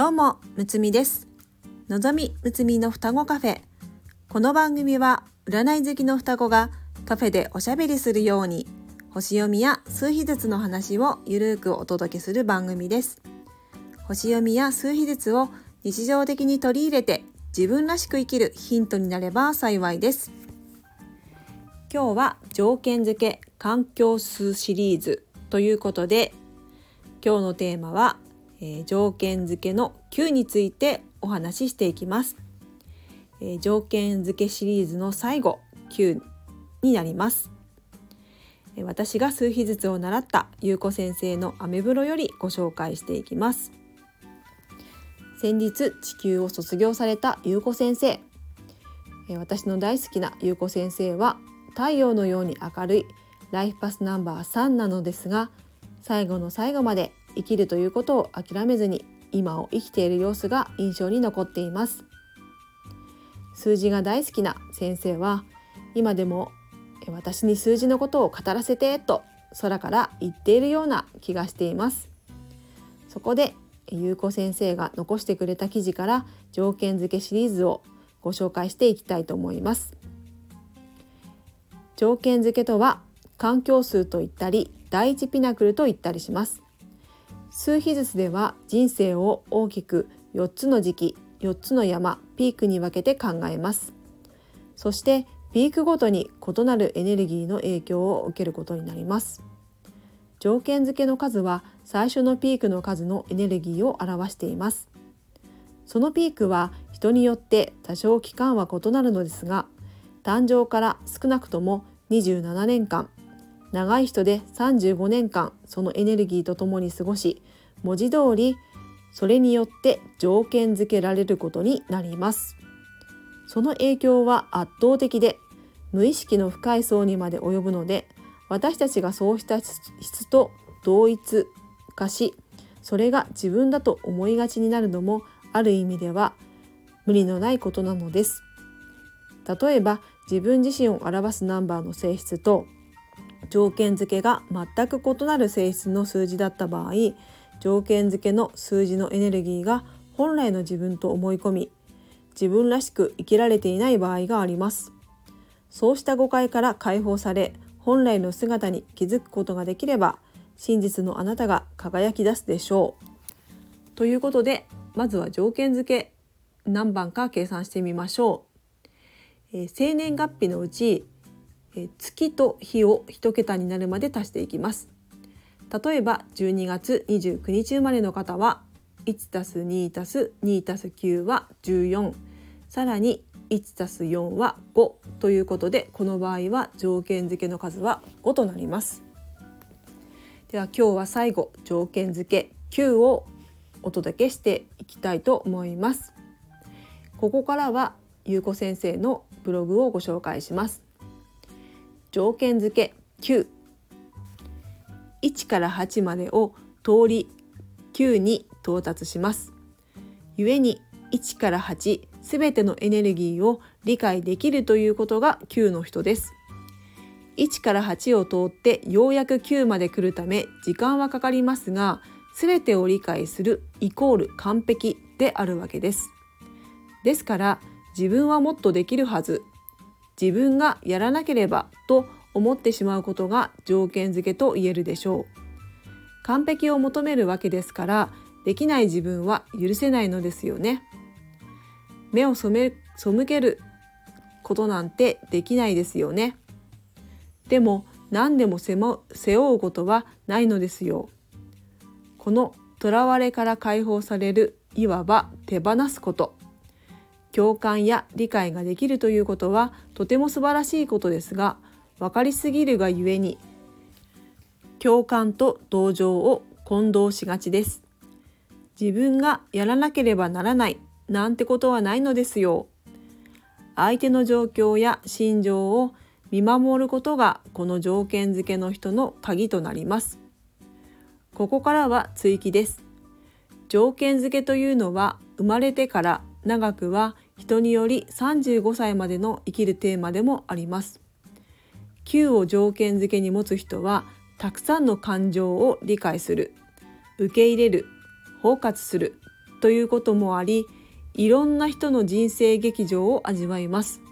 どうも、むつみです。のぞみむつみの双子カフェ。この番組は、占い好きの双子がカフェでおしゃべりするように、星読みや数秘術の話をゆるーくお届けする番組です。星読みや数秘術を日常的に取り入れて、自分らしく生きるヒントになれば幸いです。今日は条件付け環境数シリーズということで今日のテーマは、えー条件付けの9についてお話ししていきます、えー条件付けシリーズの最後9になります。えー私が数秘術を習った優子先生のアメブロよりご紹介していきます。先日地球を卒業された優子先生。えー私の大好きな優子先生は太陽のように明るいライフパスナンバー3なのですが最後の最後まで生きるということを諦めずに今を生きている様子が印象に残っています。数字が大好きな先生は今でもえ私に数字のことを語らせてと空から言っているような気がしています。そこで優子先生が残してくれた記事から条件付けシリーズをご紹介していきたいと思います。条件付けとは環境数と言ったり第一ピナクルと言ったりします。数秘術では人生を大きく4つの時期4つの山ピークに分けて考えます。そしてピークごとに異なるエネルギーの影響を受けることになります。条件付けの数は最初のピークの数のエネルギーを表しています。そのピークは人によって多少期間は異なるのですが誕生から少なくとも27年間長い人で35年間そのエネルギーとともに過ごし文字通りそれによって条件付けられることになります。その影響は圧倒的で無意識の深い層にまで及ぶので私たちがそうした質と同一化しそれが自分だと思いがちになるのもある意味では無理のないことなのです。例えば自分自身を表すナンバーの性質と条件付けが全く異なる性質の数字だった場合条件付けの数字のエネルギーが本来の自分と思い込み自分らしく生きられていない場合があります。そうした誤解から解放され本来の姿に気づくことができれば真実のあなたが輝き出すでしょう。ということでまずは条件付け何番か計算してみましょう、えー生年月日のうちえ月と日を一桁になるまで足していきます。例えば12月29日生まれの方は 1+2+2+9 は14さらに 1+4 は5ということでこの場合は条件付けの数は5となります。では今日は最後条件付け9をお届けしていきたいと思います。ここからはゆうこ先生のブログをご紹介します。条件付け。91から8までを通り9に到達します。故に1から8すべてのエネルギーを理解できるということが9の人です。1から8を通ってようやく9まで来るため時間はかかりますが全てを理解するイコール完璧であるわけです。ですから自分はもっとできるはず自分がやらなければと思ってしまうことが条件付けと言えるでしょう。完璧を求めるわけですからできない自分は許せないのですよね。目を背けることなんてできないですよね。でも何でも背も背負うことはないのですよ。この囚われから解放されるいわば手放すこと。共感や理解ができるということはとても素晴らしいことですが分かりすぎるがゆえに共感と同情を混同しがちです。自分がやらなければならないなんてことはないのですよ。相手の状況や心情を見守ることがこの条件付けの人の鍵となります。ここからは追記です。条件付けというのは生まれてから長くは人により35歳までの生きるテーマでもあります。9を条件付けに持つ人はたくさんの感情を理解する受け入れる包括するということもありいろんな人の人生劇場を味わいます。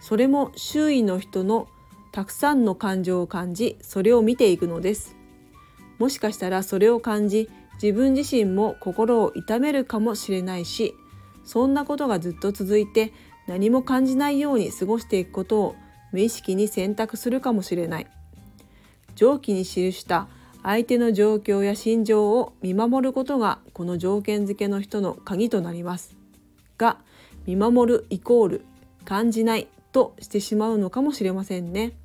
それも周囲の人のたくさんの感情を感じそれを見ていくのです。もしかしたらそれを感じ自分自身も心を痛めるかもしれないしそんなことがずっと続いて何も感じないように過ごしていくことを無意識に選択するかもしれない。上記に記した相手の状況や心情を見守ることがこの条件付けの人の鍵となります。が見守るイコール感じないとしてしまうのかもしれませんね。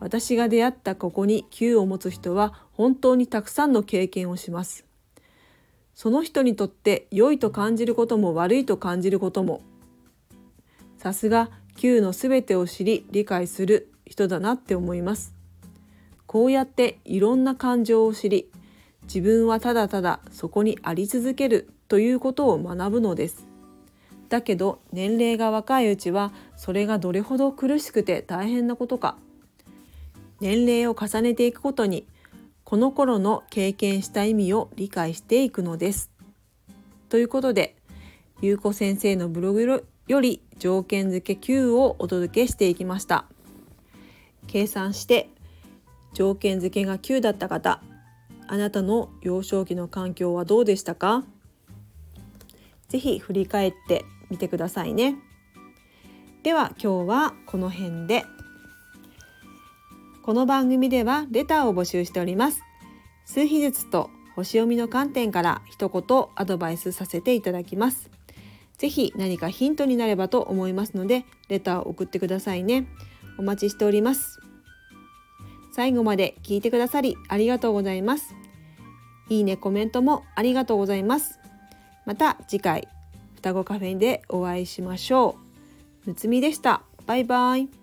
私が出会ったここに Q を持つ人は本当にたくさんの経験をします。その人にとって良いと感じることも悪いと感じることもさすが Q の全てを知り理解する人だなって思います。こうやっていろんな感情を知り自分はただただそこにあり続けるということを学ぶのです。だけど年齢が若いうちはそれがどれほど苦しくて大変なことか。年齢を重ねていくことにこの頃の経験した意味を理解していくのです。ということでゆうこ先生のブログより条件付け9をお届けしていきました。計算して条件付けが9だった方あなたの幼少期の環境はどうでしたか？ぜひ振り返ってみてくださいね。では今日はこの辺で。この番組ではレターを募集しております。数秘術と星読みの観点から一言アドバイスさせていただきます。ぜひ何かヒントになればと思いますので、レターを送ってくださいね。お待ちしております。最後まで聞いてくださりありがとうございます。いいね、コメントもありがとうございます。また次回、双子カフェでお会いしましょう。むつみでした。バイバイ。